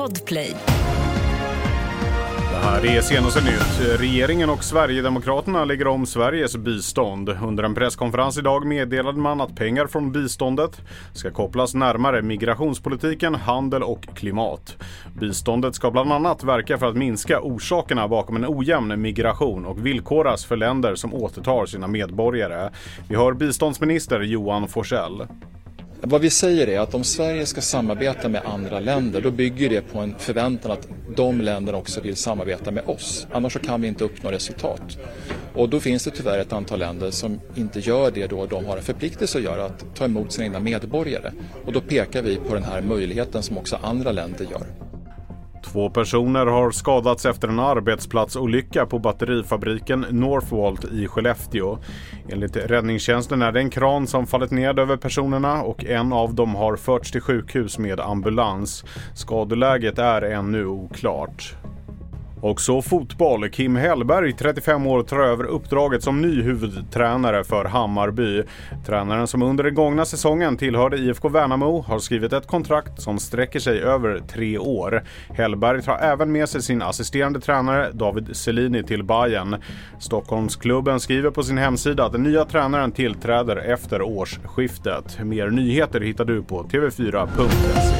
Podplay. Det här är senaste nytt. Regeringen och Sverigedemokraterna lägger om Sveriges bistånd. Under en presskonferens idag meddelade man att pengar från biståndet ska kopplas närmare migrationspolitiken, handel och klimat. Biståndet ska bland annat verka för att minska orsakerna bakom en ojämn migration och villkoras för länder som återtar sina medborgare. Vi hör biståndsminister Johan Forsell. Vad vi säger är att om Sverige ska samarbeta med andra länder då bygger det på en förväntan att de länderna också vill samarbeta med oss. Annars så kan vi inte uppnå resultat. Och då finns det tyvärr ett antal länder som inte gör det då de har en förpliktelse att göra, att ta emot sina egna medborgare. Och då pekar vi på den här möjligheten som också andra länder gör. Två personer har skadats efter en arbetsplatsolycka på batterifabriken Northvolt i Skellefteå. Enligt räddningstjänsten är det en kran som fallit ned över personerna och en av dem har förts till sjukhus med ambulans. Skadeläget är ännu oklart. Och så fotboll. Kim Hellberg, 35 år, tar över uppdraget som ny huvudtränare för Hammarby. Tränaren som under den gångna säsongen tillhörde IFK Värnamo har skrivit ett kontrakt som sträcker sig över tre år. Hellberg tar även med sig sin assisterande tränare David Selini till Bayern. Stockholmsklubben skriver på sin hemsida att den nya tränaren tillträder efter årsskiftet. Mer nyheter hittar du på tv4.se.